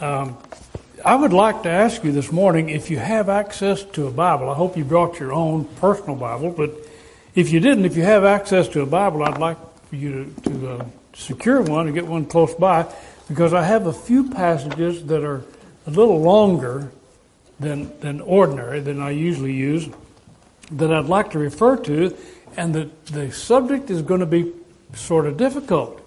Um, I would like to ask you this morning if you have access to a Bible. I hope you brought your own personal Bible, but if you didn't, if you have access to a Bible, I'd like for you to, to uh, secure one and get one close by because I have a few passages that are a little longer than, than ordinary, than I usually use, that I'd like to refer to, and the, the subject is going to be sort of difficult.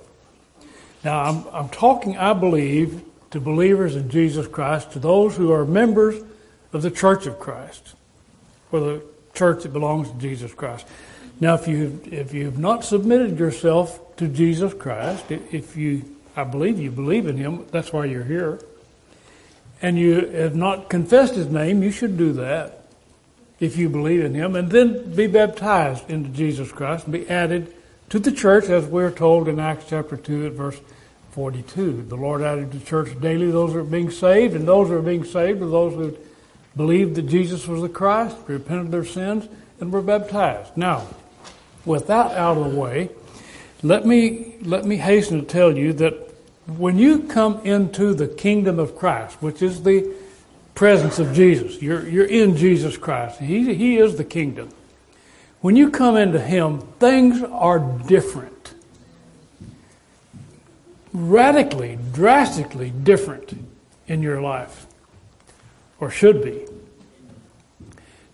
Now, I'm, I'm talking, I believe, to believers in Jesus Christ, to those who are members of the Church of Christ, or the church that belongs to Jesus Christ. Now, if you if you have not submitted yourself to Jesus Christ, if you, I believe you believe in Him, that's why you're here, and you have not confessed His name, you should do that if you believe in Him, and then be baptized into Jesus Christ and be added to the church, as we're told in Acts chapter two at verse 42. The Lord added to the church daily those that are being saved, and those that are being saved are those who believed that Jesus was the Christ, repented of their sins, and were baptized. Now, with that out of the way, let me, let me hasten to tell you that when you come into the kingdom of Christ, which is the presence of Jesus, you're, you're in Jesus Christ. He, he is the kingdom. When you come into Him, things are different radically, drastically different in your life, or should be.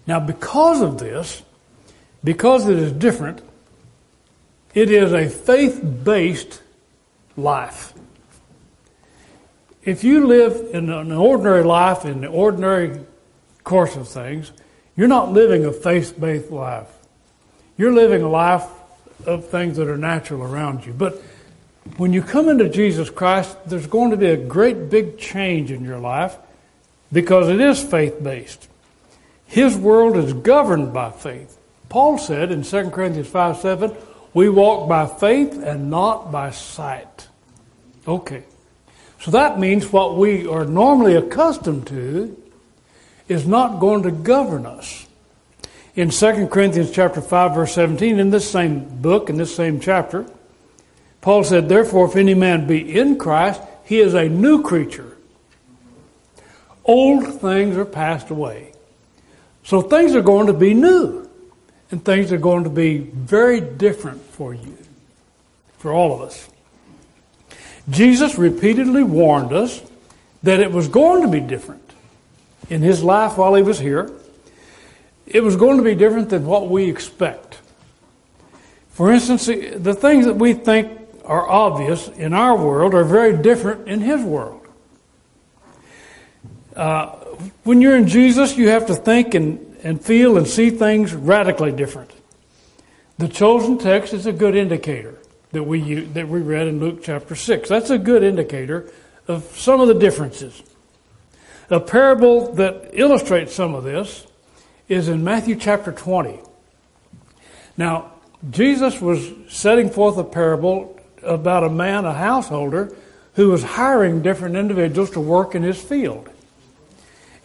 Now, because of this, because it is different, it is a faith based life. If you live in an ordinary life, in the ordinary course of things, you're not living a faith based life. You're living a life of things that are natural around you. But when you come into Jesus Christ, there's going to be a great big change in your life because it is faith based. His world is governed by faith. Paul said in 2 Corinthians 5 7, we walk by faith and not by sight. Okay. So that means what we are normally accustomed to is not going to govern us. In 2 Corinthians chapter 5 verse 17 in this same book in this same chapter Paul said, Therefore, if any man be in Christ, he is a new creature. Old things are passed away. So things are going to be new. And things are going to be very different for you, for all of us. Jesus repeatedly warned us that it was going to be different in his life while he was here. It was going to be different than what we expect. For instance, the things that we think are obvious in our world are very different in His world. Uh, when you're in Jesus, you have to think and, and feel and see things radically different. The chosen text is a good indicator that we that we read in Luke chapter six. That's a good indicator of some of the differences. A parable that illustrates some of this is in Matthew chapter 20. Now, Jesus was setting forth a parable about a man, a householder, who was hiring different individuals to work in his field.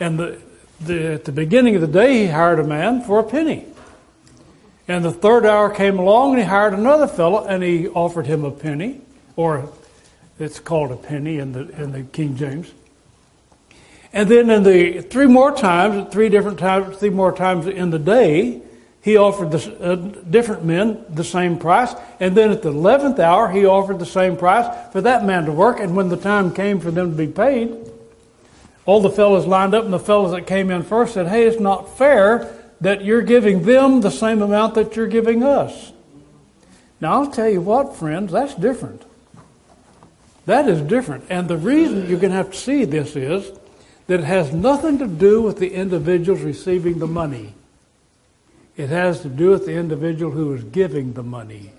And the, the, at the beginning of the day, he hired a man for a penny. And the third hour came along, and he hired another fellow, and he offered him a penny, or it's called a penny in the in the King James. And then in the three more times, three different times, three more times in the day, he offered the, uh, different men the same price. And then at the 11th hour, he offered the same price for that man to work. And when the time came for them to be paid, all the fellows lined up, and the fellows that came in first said, Hey, it's not fair that you're giving them the same amount that you're giving us. Now, I'll tell you what, friends, that's different. That is different. And the reason you're going to have to see this is that it has nothing to do with the individuals receiving the money. It has to do with the individual who is giving the money.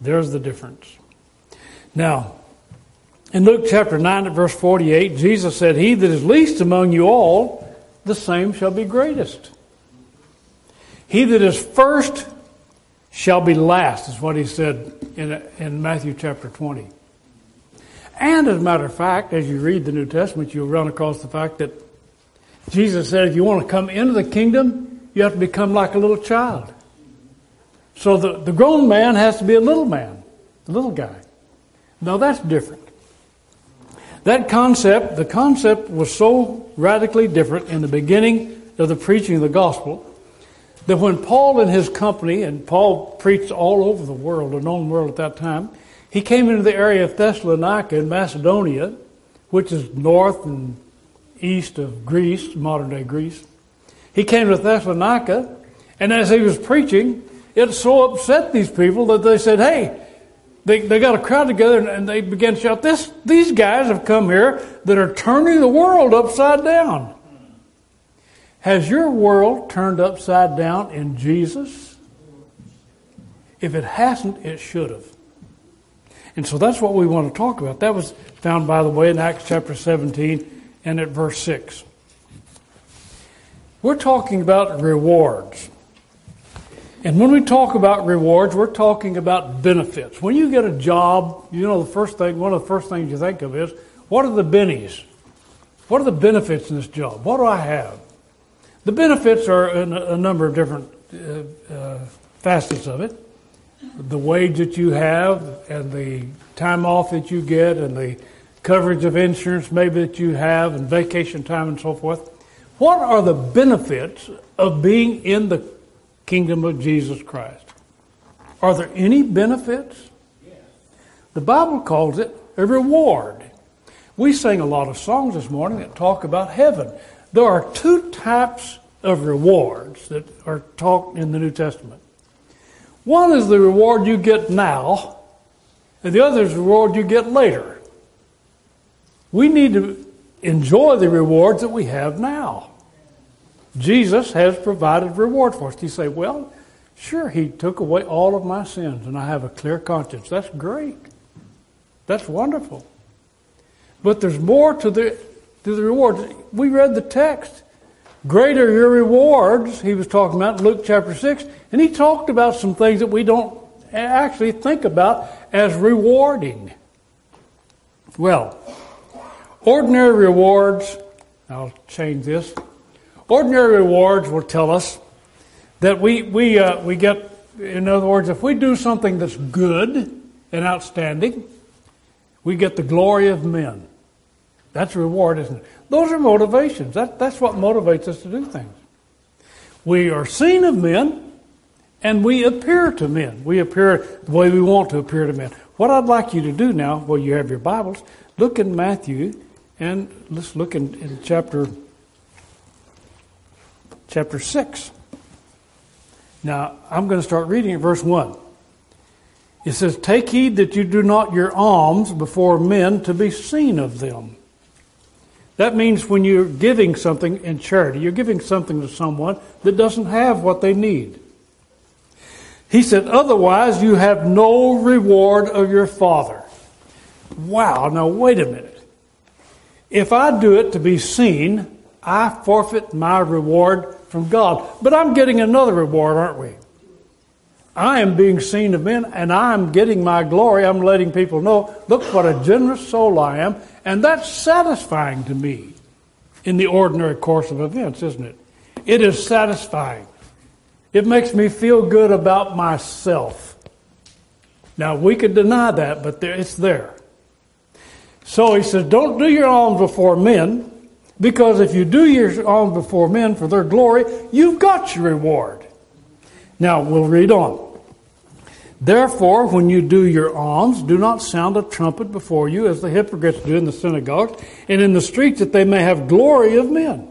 There's the difference. Now, in Luke chapter 9 at verse 48, Jesus said, He that is least among you all, the same shall be greatest. He that is first shall be last, is what he said in, in Matthew chapter 20. And as a matter of fact, as you read the New Testament, you'll run across the fact that Jesus said, if you want to come into the kingdom, you have to become like a little child. So the, the grown man has to be a little man, a little guy. Now that's different. That concept, the concept was so radically different in the beginning of the preaching of the gospel that when Paul and his company, and Paul preached all over the world, the known world at that time, he came into the area of Thessalonica in Macedonia, which is north and east of Greece, modern day Greece. He came to Thessalonica, and as he was preaching, it so upset these people that they said, Hey, they, they got a crowd together and they began to shout, this, These guys have come here that are turning the world upside down. Has your world turned upside down in Jesus? If it hasn't, it should have. And so that's what we want to talk about. That was found, by the way, in Acts chapter 17 and at verse 6. We're talking about rewards. And when we talk about rewards, we're talking about benefits. When you get a job, you know, the first thing, one of the first things you think of is, what are the bennies? What are the benefits in this job? What do I have? The benefits are in a number of different uh, uh, facets of it. The wage that you have, and the time off that you get, and the coverage of insurance maybe that you have, and vacation time and so forth. What are the benefits of being in the kingdom of Jesus Christ? Are there any benefits? The Bible calls it a reward. We sang a lot of songs this morning that talk about heaven. There are two types of rewards that are taught in the New Testament. One is the reward you get now, and the other is the reward you get later. We need to enjoy the rewards that we have now. Jesus has provided reward for us. You say, well, sure, He took away all of my sins and I have a clear conscience. That's great. That's wonderful. But there's more to the to the rewards. We read the text. Greater your rewards, he was talking about Luke chapter 6, and he talked about some things that we don't actually think about as rewarding. Well, ordinary rewards, I'll change this. Ordinary rewards will tell us that we, we, uh, we get, in other words, if we do something that's good and outstanding, we get the glory of men. That's a reward, isn't it? Those are motivations. That, that's what motivates us to do things. We are seen of men, and we appear to men. We appear the way we want to appear to men. What I'd like you to do now, while you have your Bibles, look in Matthew, and let's look in, in chapter chapter six. Now I'm going to start reading at verse one. It says, "Take heed that you do not your alms before men to be seen of them." That means when you're giving something in charity, you're giving something to someone that doesn't have what they need. He said, otherwise you have no reward of your Father. Wow, now wait a minute. If I do it to be seen, I forfeit my reward from God. But I'm getting another reward, aren't we? I am being seen of men and I'm getting my glory. I'm letting people know, look what a generous soul I am. And that's satisfying to me in the ordinary course of events, isn't it? It is satisfying. It makes me feel good about myself. Now, we could deny that, but it's there. So he says, don't do your alms before men, because if you do your alms before men for their glory, you've got your reward. Now, we'll read on. Therefore, when you do your alms, do not sound a trumpet before you, as the hypocrites do in the synagogues and in the streets, that they may have glory of men.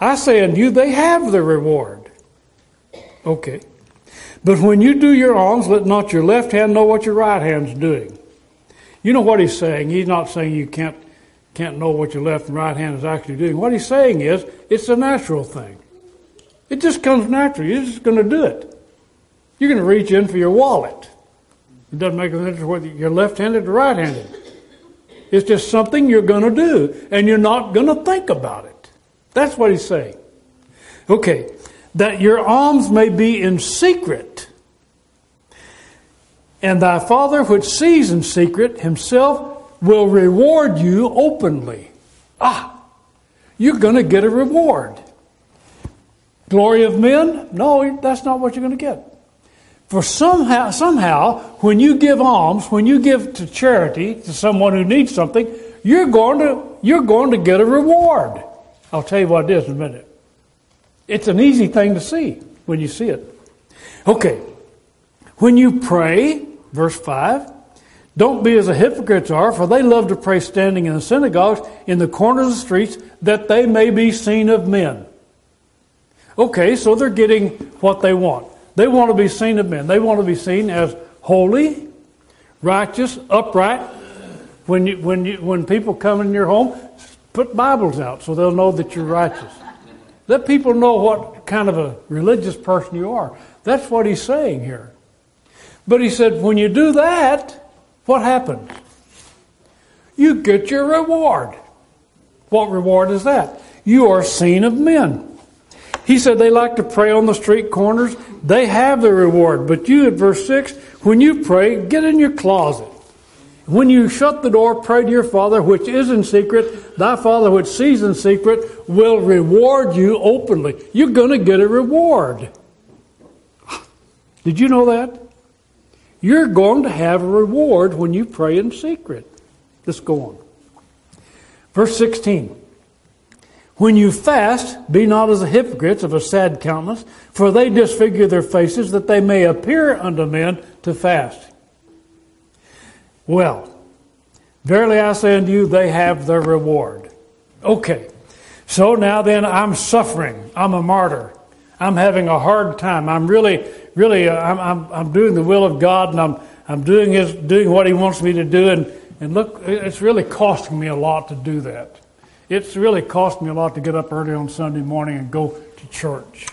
I say unto you, they have their reward. Okay. But when you do your alms, let not your left hand know what your right hand's doing. You know what he's saying. He's not saying you can't, can't know what your left and right hand is actually doing. What he's saying is, it's a natural thing. It just comes naturally. You're just going to do it. You're going to reach in for your wallet. It doesn't make a difference whether you're left-handed or right-handed. It's just something you're going to do, and you're not going to think about it. That's what he's saying. Okay, that your alms may be in secret, and thy Father which sees in secret himself will reward you openly. Ah, you're going to get a reward. Glory of men? No, that's not what you're going to get. For somehow, somehow, when you give alms, when you give to charity to someone who needs something, you're going to, you're going to get a reward. I'll tell you what it is in a minute. It's an easy thing to see when you see it. Okay. When you pray, verse 5, don't be as the hypocrites are, for they love to pray standing in the synagogues, in the corners of the streets, that they may be seen of men. Okay, so they're getting what they want. They want to be seen of men. They want to be seen as holy, righteous, upright. When, you, when, you, when people come in your home, put Bibles out so they'll know that you're righteous. Let people know what kind of a religious person you are. That's what he's saying here. But he said, when you do that, what happens? You get your reward. What reward is that? You are seen of men. He said they like to pray on the street corners. They have their reward. But you, at verse 6, when you pray, get in your closet. When you shut the door, pray to your Father which is in secret. Thy Father which sees in secret will reward you openly. You're going to get a reward. Did you know that? You're going to have a reward when you pray in secret. Let's go on. Verse 16. When you fast, be not as the hypocrites of a sad countenance, for they disfigure their faces that they may appear unto men to fast. Well, verily I say unto you, they have their reward. Okay, so now then I'm suffering. I'm a martyr. I'm having a hard time. I'm really, really, uh, I'm, I'm, I'm doing the will of God and I'm, I'm doing his, doing what he wants me to do. And, and look, it's really costing me a lot to do that. It's really cost me a lot to get up early on Sunday morning and go to church.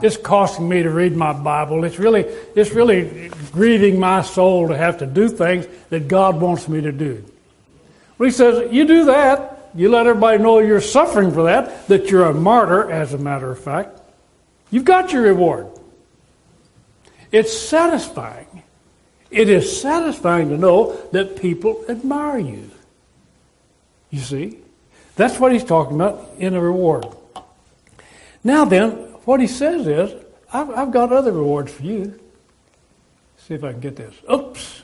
It's costing me to read my Bible. It's really, it's really grieving my soul to have to do things that God wants me to do. Well, he says, you do that, you let everybody know you're suffering for that, that you're a martyr, as a matter of fact. You've got your reward. It's satisfying. It is satisfying to know that people admire you. You see? That's what he's talking about in a reward. Now then, what he says is, I've, I've got other rewards for you. See if I can get this. Oops.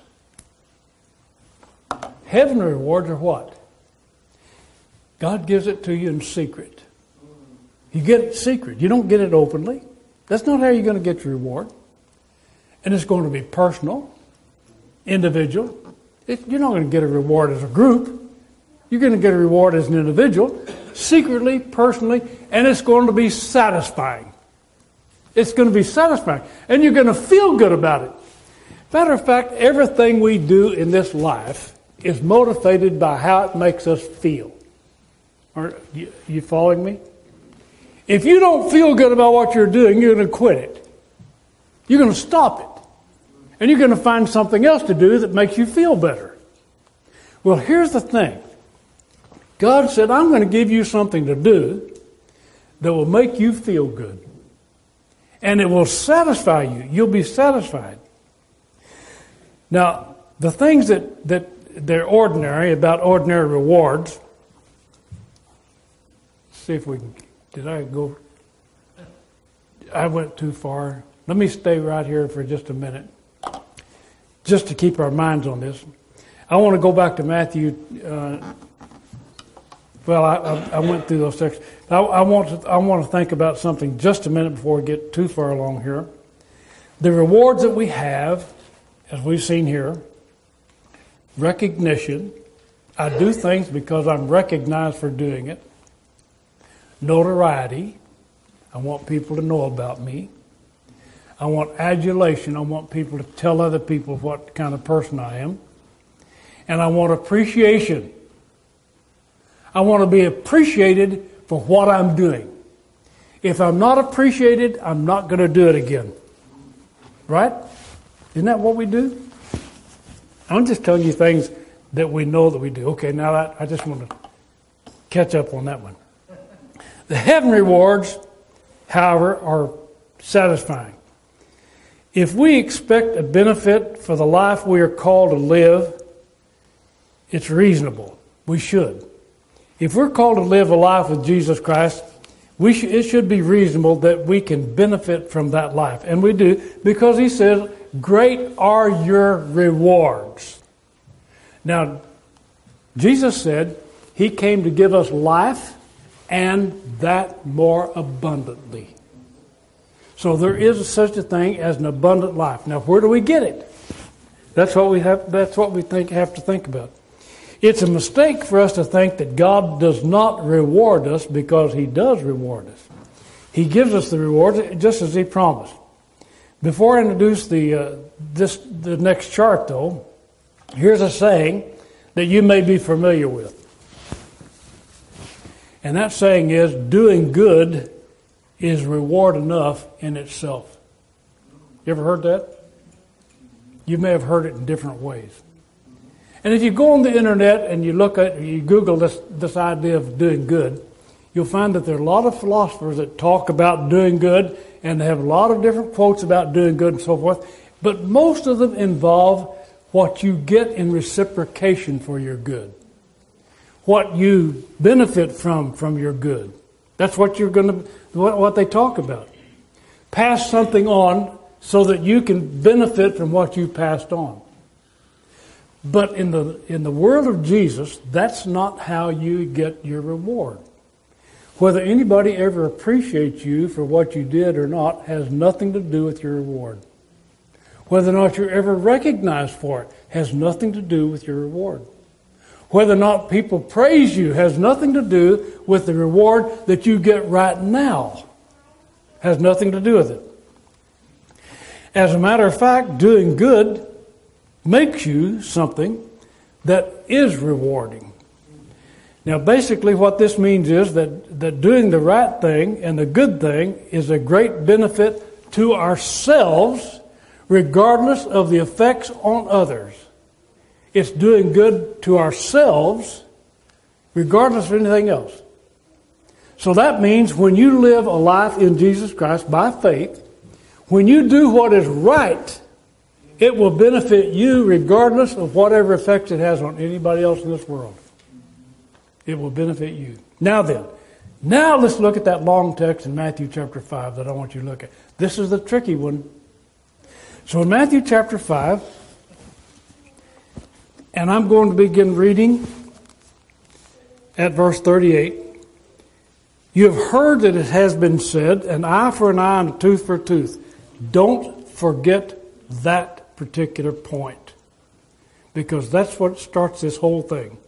Heavenly rewards are what? God gives it to you in secret. You get it secret. You don't get it openly. That's not how you're going to get your reward. And it's going to be personal, individual. It, you're not going to get a reward as a group. You're going to get a reward as an individual, secretly, personally, and it's going to be satisfying. It's going to be satisfying. And you're going to feel good about it. Matter of fact, everything we do in this life is motivated by how it makes us feel. Are you, you following me? If you don't feel good about what you're doing, you're going to quit it. You're going to stop it. And you're going to find something else to do that makes you feel better. Well, here's the thing God said, I'm going to give you something to do that will make you feel good and it will satisfy you. You'll be satisfied. Now, the things that, that they're ordinary about ordinary rewards. see if we can. Did I go? I went too far. Let me stay right here for just a minute, just to keep our minds on this. I want to go back to Matthew. Uh, well, I, I, I, went through those sections. I, I, want to, I want to think about something just a minute before we get too far along here. The rewards that we have, as we've seen here, recognition. I do things because I'm recognized for doing it. Notoriety. I want people to know about me. I want adulation. I want people to tell other people what kind of person I am. And I want appreciation. I want to be appreciated for what I'm doing. If I'm not appreciated, I'm not going to do it again. Right? Isn't that what we do? I'm just telling you things that we know that we do. Okay, now I, just want to catch up on that one. The heaven rewards, however, are satisfying. If we expect a benefit for the life we are called to live, it's reasonable. We should. If we're called to live a life with Jesus Christ, we sh- it should be reasonable that we can benefit from that life. And we do because he says, Great are your rewards. Now, Jesus said he came to give us life and that more abundantly. So there is such a thing as an abundant life. Now, where do we get it? That's what we have. That's what we think have to think about. It's a mistake for us to think that God does not reward us because He does reward us. He gives us the reward just as He promised. Before I introduce the uh, this the next chart, though, here's a saying that you may be familiar with, and that saying is, "Doing good is reward enough in itself." You ever heard that? You may have heard it in different ways. And if you go on the internet and you look at, you Google this, this idea of doing good, you'll find that there are a lot of philosophers that talk about doing good and they have a lot of different quotes about doing good and so forth. But most of them involve what you get in reciprocation for your good. What you benefit from from your good. That's what you're going to, what, what they talk about. Pass something on so that you can benefit from what you passed on. But in the, in the world of Jesus, that's not how you get your reward. Whether anybody ever appreciates you for what you did or not has nothing to do with your reward. Whether or not you're ever recognized for it has nothing to do with your reward. Whether or not people praise you has nothing to do with the reward that you get right now. Has nothing to do with it. As a matter of fact, doing good makes you something that is rewarding. Now, basically, what this means is that, that doing the right thing and the good thing is a great benefit to ourselves, regardless of the effects on others. It's doing good to ourselves, regardless of anything else. So that means when you live a life in Jesus Christ by faith, when you do what is right, it will benefit you regardless of whatever effects it has on anybody else in this world. It will benefit you. Now then, now let's look at that long text in Matthew chapter 5 that I want you to look at. This is the tricky one. So in Matthew chapter 5, and I'm going to begin reading at verse 38. You have heard that it has been said, an eye for an eye and a tooth for a tooth. Don't forget that particular point. Because that's what starts this whole thing.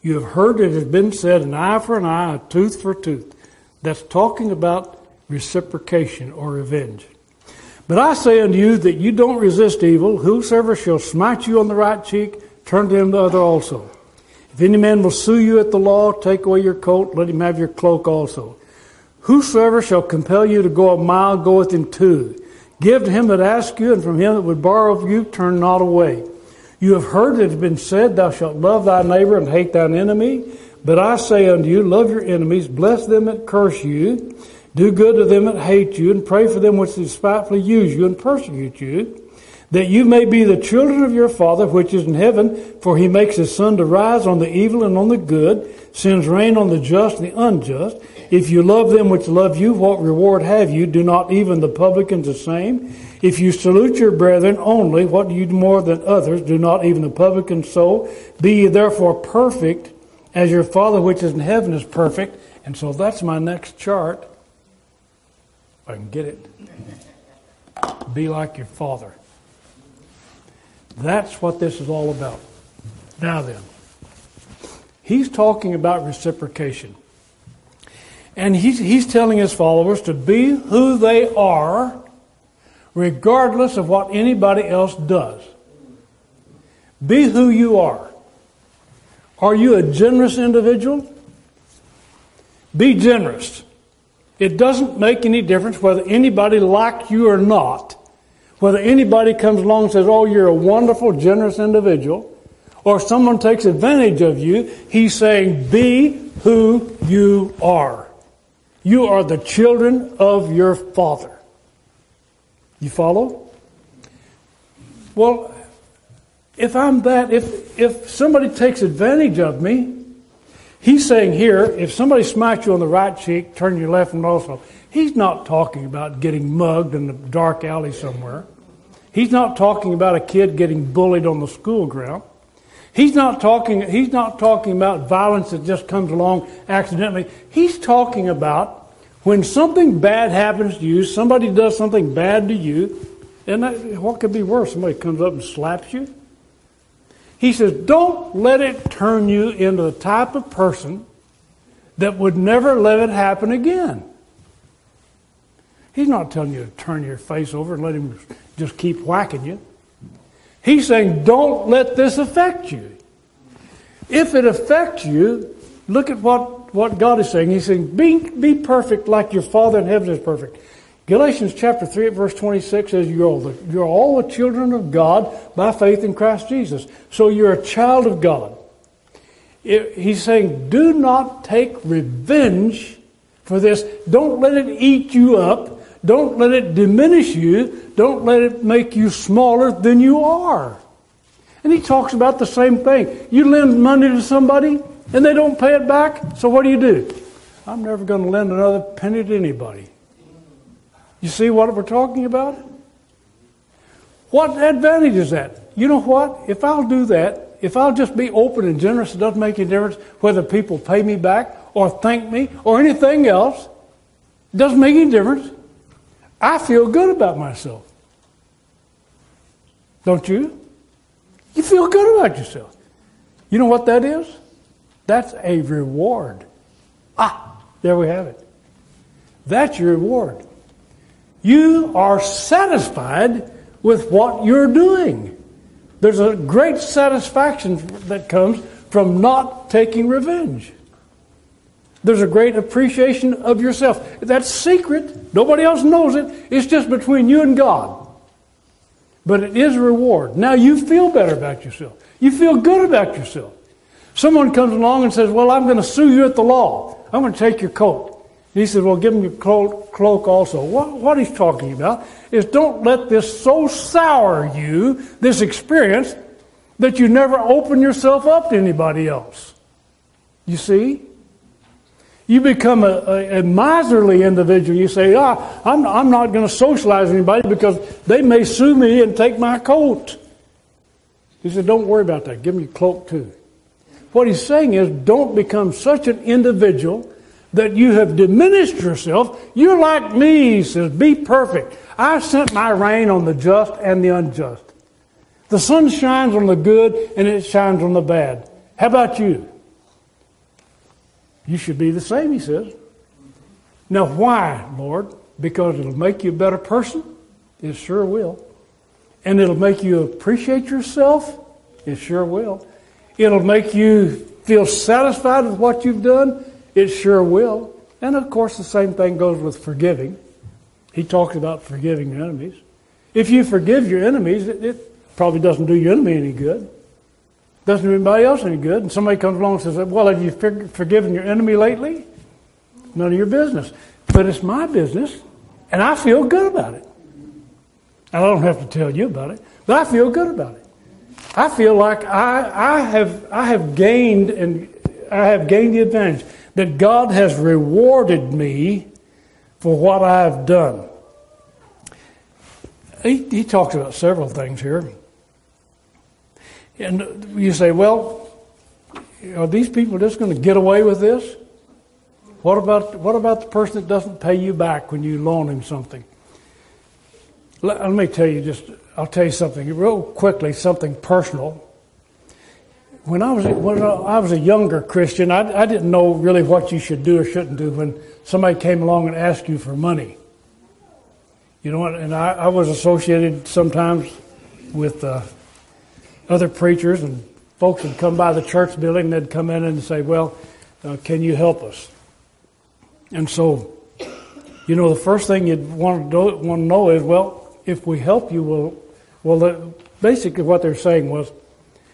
You have heard it has been said, an eye for an eye, a tooth for a tooth. That's talking about reciprocation or revenge. But I say unto you that you don't resist evil. Whosoever shall smite you on the right cheek, turn to him the other also. If any man will sue you at the law, take away your coat, let him have your cloak also. Whosoever shall compel you to go a mile, go with him two. Give to him that asks you, and from him that would borrow of you, turn not away. You have heard that it has been said, Thou shalt love thy neighbor and hate thine enemy. But I say unto you, love your enemies, bless them that curse you, do good to them that hate you, and pray for them which despitefully use you and persecute you, that you may be the children of your Father which is in heaven, for he makes his sun to rise on the evil and on the good, sends rain on the just and the unjust. If you love them which love you, what reward have you? Do not even the publicans the same? If you salute your brethren only, what do you more than others? Do not even the publicans so? Be ye therefore perfect, as your Father which is in heaven is perfect. And so that's my next chart. I can get it. Be like your Father. That's what this is all about. Now then, he's talking about reciprocation. And he's, he's telling his followers to be who they are, regardless of what anybody else does. Be who you are. Are you a generous individual? Be generous. It doesn't make any difference whether anybody likes you or not. Whether anybody comes along and says, Oh, you're a wonderful, generous individual, or someone takes advantage of you, he's saying, Be who you are. You are the children of your Father. You follow? Well, if I'm that, if, if somebody takes advantage of me, he's saying here, if somebody smites you on the right cheek, turn your left one also. He's not talking about getting mugged in the dark alley somewhere. He's not talking about a kid getting bullied on the school ground. He's not talking, he's not talking about violence that just comes along accidentally. He's talking about when something bad happens to you, somebody does something bad to you, and that, what could be worse? Somebody comes up and slaps you. He says, don't let it turn you into the type of person that would never let it happen again. He's not telling you to turn your face over and let him just keep whacking you. He's saying, don't let this affect you. If it affects you, look at what, what God is saying. He's saying, be, be perfect like your Father in heaven is perfect. Galatians chapter 3 verse 26 says, you're all, the, you're all the children of God by faith in Christ Jesus. So you're a child of God. It, he's saying, do not take revenge for this. Don't let it eat you up. Don't let it diminish you. Don't let it make you smaller than you are. And he talks about the same thing. You lend money to somebody and they don't pay it back, so what do you do? I'm never going to lend another penny to anybody. You see what we're talking about? What advantage is that? You know what? If I'll do that, if I'll just be open and generous, it doesn't make any difference whether people pay me back or thank me or anything else. It doesn't make any difference. I feel good about myself. Don't you? You feel good about yourself. You know what that is? That's a reward. Ah, there we have it. That's your reward. You are satisfied with what you're doing. There's a great satisfaction that comes from not taking revenge. There's a great appreciation of yourself. That's secret. Nobody else knows it. It's just between you and God. But it is a reward. Now you feel better about yourself. You feel good about yourself. Someone comes along and says, Well, I'm going to sue you at the law. I'm going to take your coat. He says, Well, give him your cloak also. What, what he's talking about is don't let this so sour you, this experience, that you never open yourself up to anybody else. You see? You become a, a, a miserly individual. You say, ah, I'm, I'm not going to socialize anybody because they may sue me and take my coat. He said, don't worry about that. Give me your cloak too. What he's saying is, don't become such an individual that you have diminished yourself. You're like me, he says, be perfect. I sent my rain on the just and the unjust. The sun shines on the good and it shines on the bad. How about you? You should be the same, he says. Now, why, Lord? Because it'll make you a better person? It sure will. And it'll make you appreciate yourself? It sure will. It'll make you feel satisfied with what you've done? It sure will. And of course, the same thing goes with forgiving. He talks about forgiving your enemies. If you forgive your enemies, it, it probably doesn't do your enemy any good. Doesn't do anybody else any good. And somebody comes along and says, Well, have you forgiven your enemy lately? None of your business. But it's my business, and I feel good about it. And I don't have to tell you about it, but I feel good about it. I feel like I, I have I have gained and I have gained the advantage that God has rewarded me for what I've done. He, he talks about several things here. And you say, well, are these people just going to get away with this? What about, what about the person that doesn't pay you back when you loan him something? Let, let me tell you just, I'll tell you something real quickly, something personal. When I was, when I was a younger Christian, I, I didn't know really what you should do or shouldn't do when somebody came along and asked you for money. You know? And I, I was associated sometimes with uh, other preachers and folks would come by the church building they'd come in and say, Well, uh, can you help us? And so, you know, the first thing you'd want to, do, want to know is, well, if we help you, we'll, well, basically what they're saying was,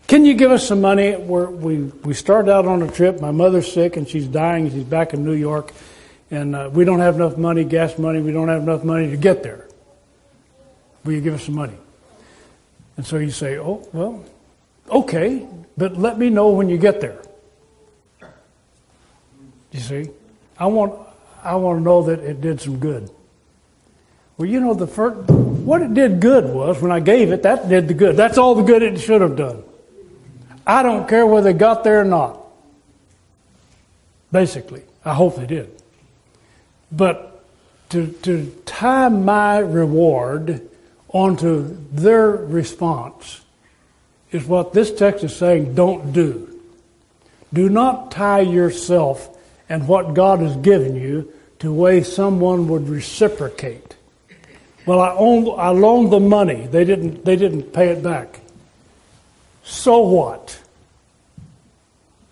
can you give us some money? We're, we we started out on a trip. My mother's sick and she's dying. She's back in New York, and uh, we don't have enough money, gas money. We don't have enough money to get there. Will you give us some money? And so you say, oh, well, okay, but let me know when you get there. You see? I want, I want to know that it did some good. Well, you know, the first, what it did good was when I gave it, that did the good. That's all the good it should have done. I don't care whether they got there or not. Basically, I hope they did. But to, to tie my reward onto their response is what this text is saying don't do. Do not tie yourself and what God has given you to way someone would reciprocate. Well, I, owned, I loaned the money. They didn't, they didn't pay it back. So what?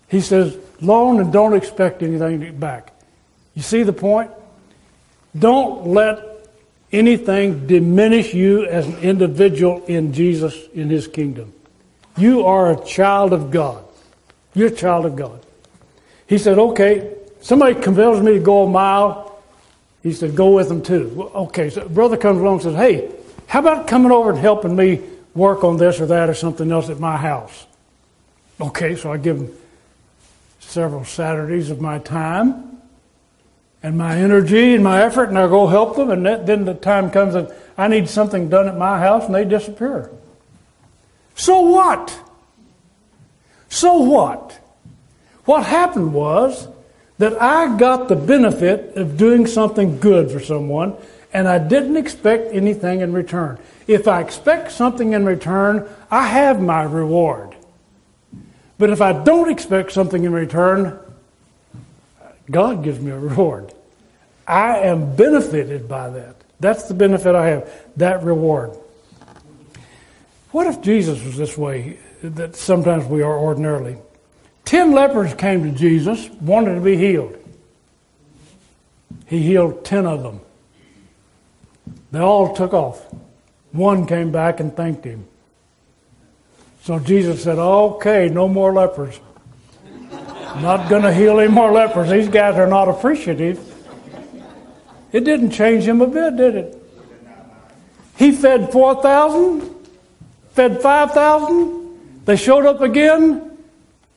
He says, loan and don't expect anything back. You see the point? Don't let anything diminish you as an individual in Jesus, in His kingdom. You are a child of God. You're a child of God. He said, okay, somebody compels me to go a mile. He said, go with them too. Okay, so brother comes along and says, hey, how about coming over and helping me work on this or that or something else at my house? Okay, so I give him several Saturdays of my time and my energy and my effort, and I go help them, and then the time comes that I need something done at my house, and they disappear. So what? So what? What happened was that I got the benefit of doing something good for someone, and I didn't expect anything in return. If I expect something in return, I have my reward. But if I don't expect something in return, God gives me a reward. I am benefited by that. That's the benefit I have, that reward. What if Jesus was this way that sometimes we are ordinarily? Ten lepers came to Jesus, wanted to be healed. He healed ten of them. They all took off. One came back and thanked him. So Jesus said, Okay, no more lepers. Not going to heal any more lepers. These guys are not appreciative. It didn't change him a bit, did it? He fed 4,000 fed 5,000. They showed up again.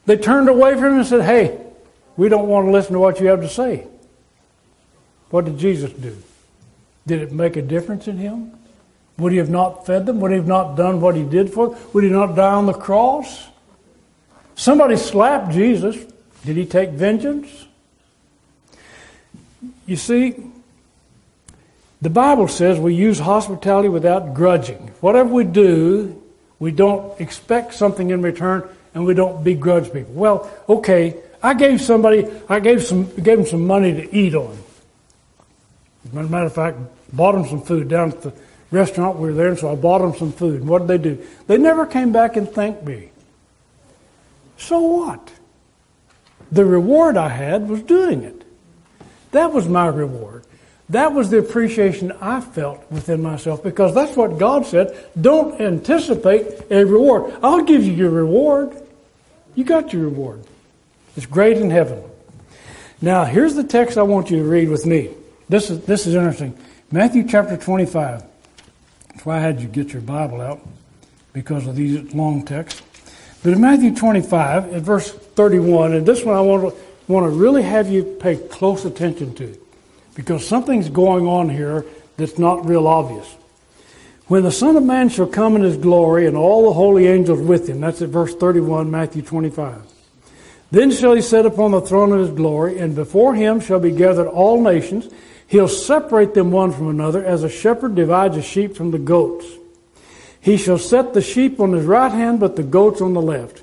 They turned away from him and said, Hey, we don't want to listen to what you have to say. What did Jesus do? Did it make a difference in him? Would he have not fed them? Would he have not done what he did for them? Would he not die on the cross? Somebody slapped Jesus. Did he take vengeance? You see, the Bible says we use hospitality without grudging. Whatever we do, we don't expect something in return, and we don't begrudge people. Well, okay, I gave somebody, I gave some, gave them some money to eat on. As a matter of fact, bought them some food down at the restaurant. We were there, and so I bought them some food. And what did they do? They never came back and thanked me. So what? The reward I had was doing it. That was my reward. That was the appreciation I felt within myself because that's what God said. Don't anticipate a reward. I'll give you your reward. You got your reward. It's great in heaven. Now, here's the text I want you to read with me. This is, this is interesting. Matthew chapter 25. That's why I had you get your Bible out because of these long texts. But in Matthew 25, at verse 31, and this one I want to, want to really have you pay close attention to because something's going on here that's not real obvious. When the Son of Man shall come in his glory and all the holy angels with him, that's at verse 31, Matthew 25. Then shall he sit upon the throne of his glory, and before him shall be gathered all nations. He'll separate them one from another, as a shepherd divides a sheep from the goats. He shall set the sheep on his right hand, but the goats on the left.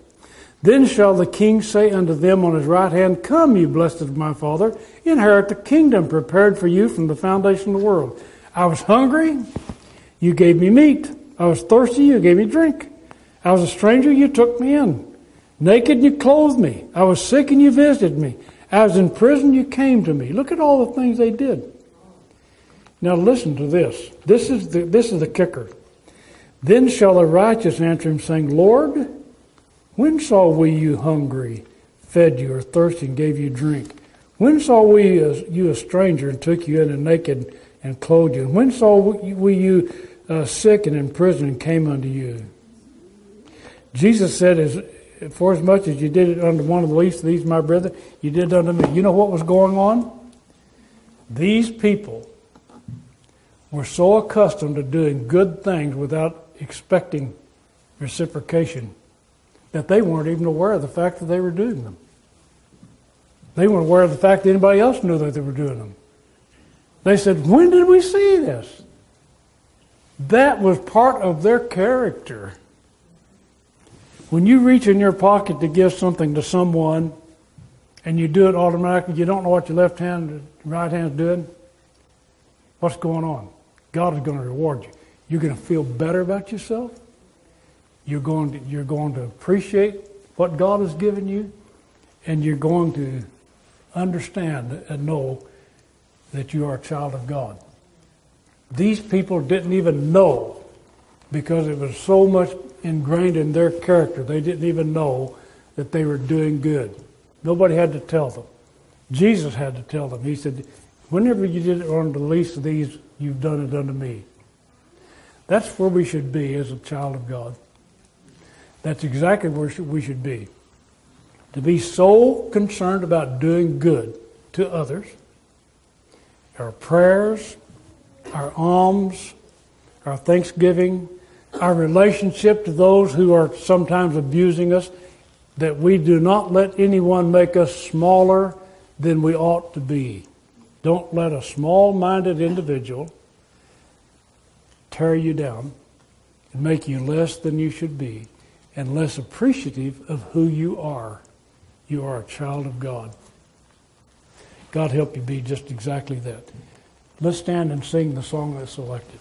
Then shall the king say unto them on his right hand, Come, you blessed of my father, inherit the kingdom prepared for you from the foundation of the world. I was hungry, you gave me meat. I was thirsty, you gave me drink. I was a stranger, you took me in. Naked, you clothed me. I was sick, and you visited me. I was in prison, you came to me. Look at all the things they did. Now listen to this. This is the, this is the kicker. Then shall the righteous answer him, saying, Lord, when saw we you hungry, fed you, or thirsty, and gave you drink? When saw we you a stranger and took you in and naked and clothed you? When saw we you uh, sick and in prison and came unto you? Jesus said, as, For as much as you did it unto one of the least of these, my brethren, you did unto me. You know what was going on? These people were so accustomed to doing good things without expecting reciprocation that they weren't even aware of the fact that they were doing them. They weren't aware of the fact that anybody else knew that they were doing them. They said, When did we see this? That was part of their character. When you reach in your pocket to give something to someone and you do it automatically, you don't know what your left hand, right hand's doing, what's going on? God is going to reward you. You're going to feel better about yourself. You're going to, you're going to appreciate what God has given you, and you're going to understand and know that you are a child of God. These people didn't even know because it was so much ingrained in their character. They didn't even know that they were doing good. Nobody had to tell them. Jesus had to tell them. He said, Whenever you did it on the least of these, you've done it unto me. That's where we should be as a child of God. That's exactly where we should be. To be so concerned about doing good to others, our prayers, our alms, our thanksgiving, our relationship to those who are sometimes abusing us, that we do not let anyone make us smaller than we ought to be. Don't let a small minded individual tear you down and make you less than you should be and less appreciative of who you are. You are a child of God. God help you be just exactly that. Let's stand and sing the song that's selected.